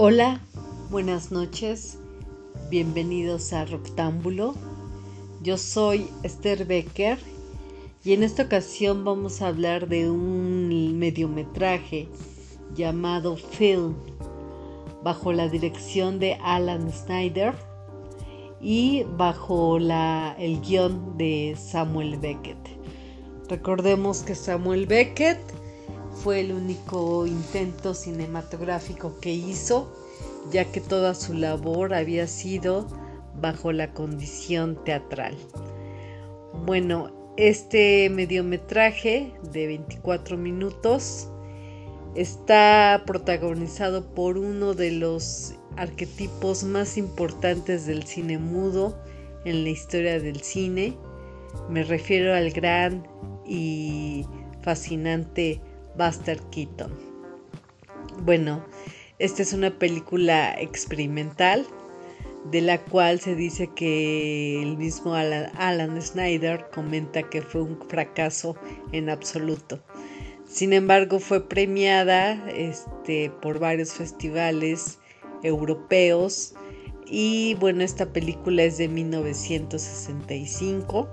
Hola, buenas noches, bienvenidos a Roctámbulo. Yo soy Esther Becker y en esta ocasión vamos a hablar de un mediometraje llamado Film, bajo la dirección de Alan Snyder y bajo la, el guion de Samuel Beckett. Recordemos que Samuel Beckett fue el único intento cinematográfico que hizo, ya que toda su labor había sido bajo la condición teatral. Bueno, este mediometraje de 24 minutos está protagonizado por uno de los arquetipos más importantes del cine mudo en la historia del cine. Me refiero al gran y fascinante Buster Keaton. Bueno, esta es una película experimental de la cual se dice que el mismo Alan, Snyder comenta que fue un fracaso en absoluto. Sin embargo, fue premiada este, por varios festivales europeos y bueno, esta película es de 1965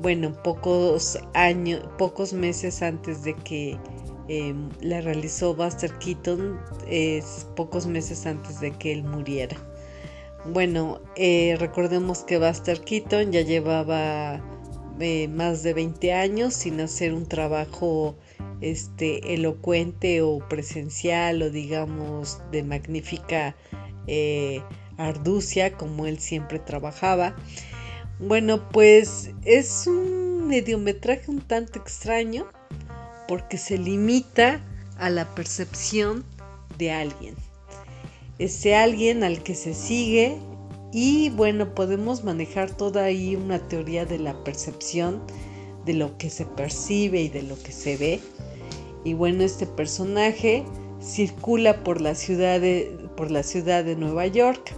bueno, pocos años, pocos meses antes de que em, la realizó Buster Keaton, es pocos meses antes de que él muriera. Bueno, eh, recordemos que Buster Keaton ya llevaba eh, más de 20 años sin hacer un trabajo este, elocuente o presencial o digamos de magnífica eh, arducia como él siempre trabajaba. Bueno, pues es un mediometraje un tanto extraño porque se limita a la percepción de alguien. Ese alguien al que se sigue y bueno, podemos manejar toda ahí una teoría de la percepción, de lo que se percibe y de lo que se ve. Y bueno, este personaje circula por la ciudad de, por la ciudad de Nueva York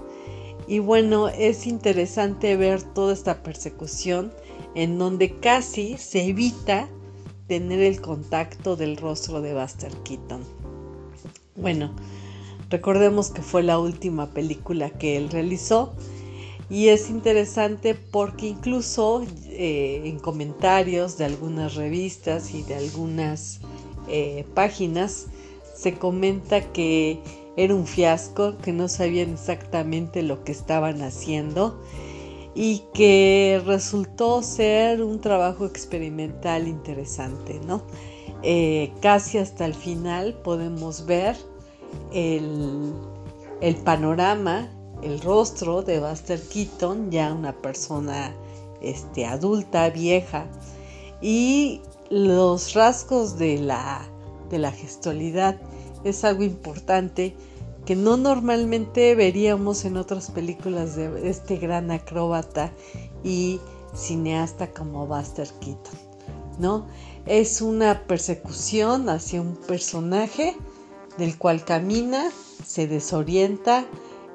y bueno, es interesante ver toda esta persecución en donde casi se evita tener el contacto del rostro de Buster Keaton. Bueno, recordemos que fue la última película que él realizó y es interesante porque incluso eh, en comentarios de algunas revistas y de algunas eh, páginas se comenta que era un fiasco, que no sabían exactamente lo que estaban haciendo y que resultó ser un trabajo experimental interesante, ¿no? Eh, casi hasta el final podemos ver el, el, panorama, el rostro de Buster Keaton, ya una persona este, adulta, vieja, y los rasgos de la, de la gestualidad es algo importante que no normalmente veríamos en otras películas de este gran acróbata y cineasta como Buster Keaton, ¿no? Es una persecución hacia un personaje del cual camina, se desorienta,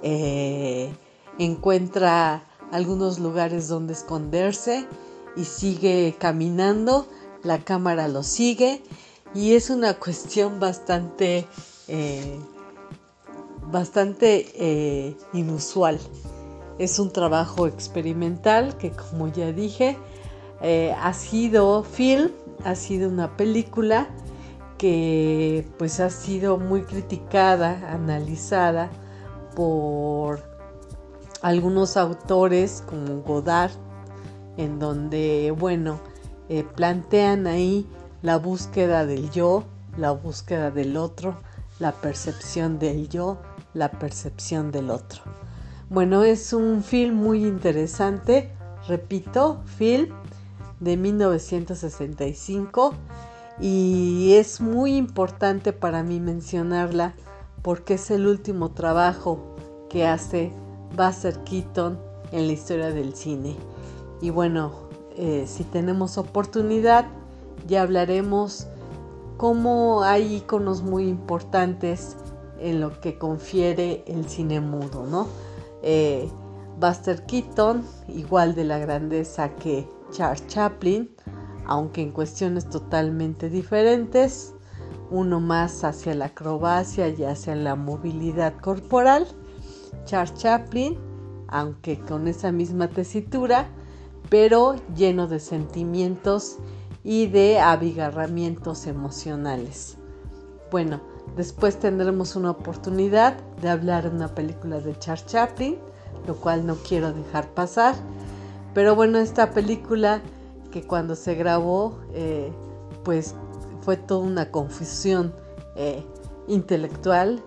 eh, encuentra algunos lugares donde esconderse y sigue caminando, la cámara lo sigue y es una cuestión bastante, eh, bastante eh, inusual. Es un trabajo experimental que, como ya dije, eh, ha sido film, ha sido una película que pues ha sido muy criticada, analizada por algunos autores como Godard, en donde, bueno, plantean ahí la búsqueda del yo, la búsqueda del otro, la percepción del yo, la percepción del otro. Bueno, es un film muy interesante, repito, film de 1965 y es muy importante para mí mencionarla porque es el último trabajo que hace Buster Keaton en la historia del cine. Y bueno, eh, si tenemos oportunidad, ya hablaremos cómo hay iconos muy importantes en lo que confiere el cine mudo, ¿no? Eh, Buster Keaton, igual de la grandeza que Charles Chaplin, aunque en cuestiones totalmente diferentes. uno más hacia la acrobacia y hacia la movilidad corporal. Charles Chaplin, aunque con esa misma tesitura, pero lleno de sentimientos y de abigarramientos emocionales. Bueno, después tendremos una oportunidad de hablar de una película de Charles Chaplin, lo cual no quiero dejar pasar. Pero bueno, esta película que cuando se grabó, eh, pues fue toda una confusión eh, intelectual.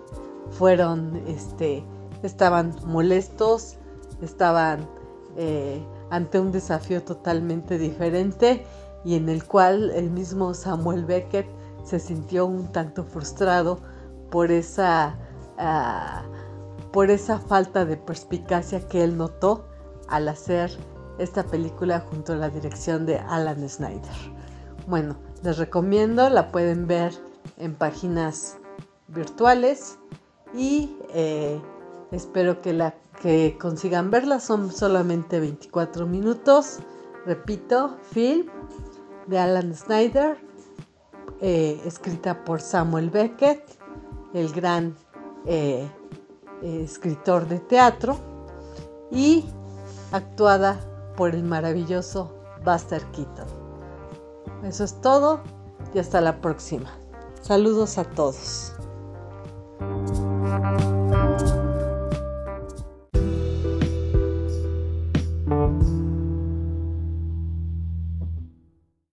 Fueron, este, estaban molestos, estaban eh, ante un desafío totalmente diferente y en el cual el mismo Samuel Beckett se sintió un tanto frustrado por esa, ah, por esa falta de perspicacia que él notó al hacer esta película junto a la dirección de Alan Snyder. Bueno, les recomiendo, la pueden ver en páginas virtuales y eh, espero que, la, que consigan verla. Son solamente 24 minutos. Repito, film de Alan Snyder, eh, escrita por Samuel Beckett, el gran eh, escritor de teatro, y actuada por el maravilloso Buster Keaton. Eso es todo y hasta la próxima. Saludos a todos.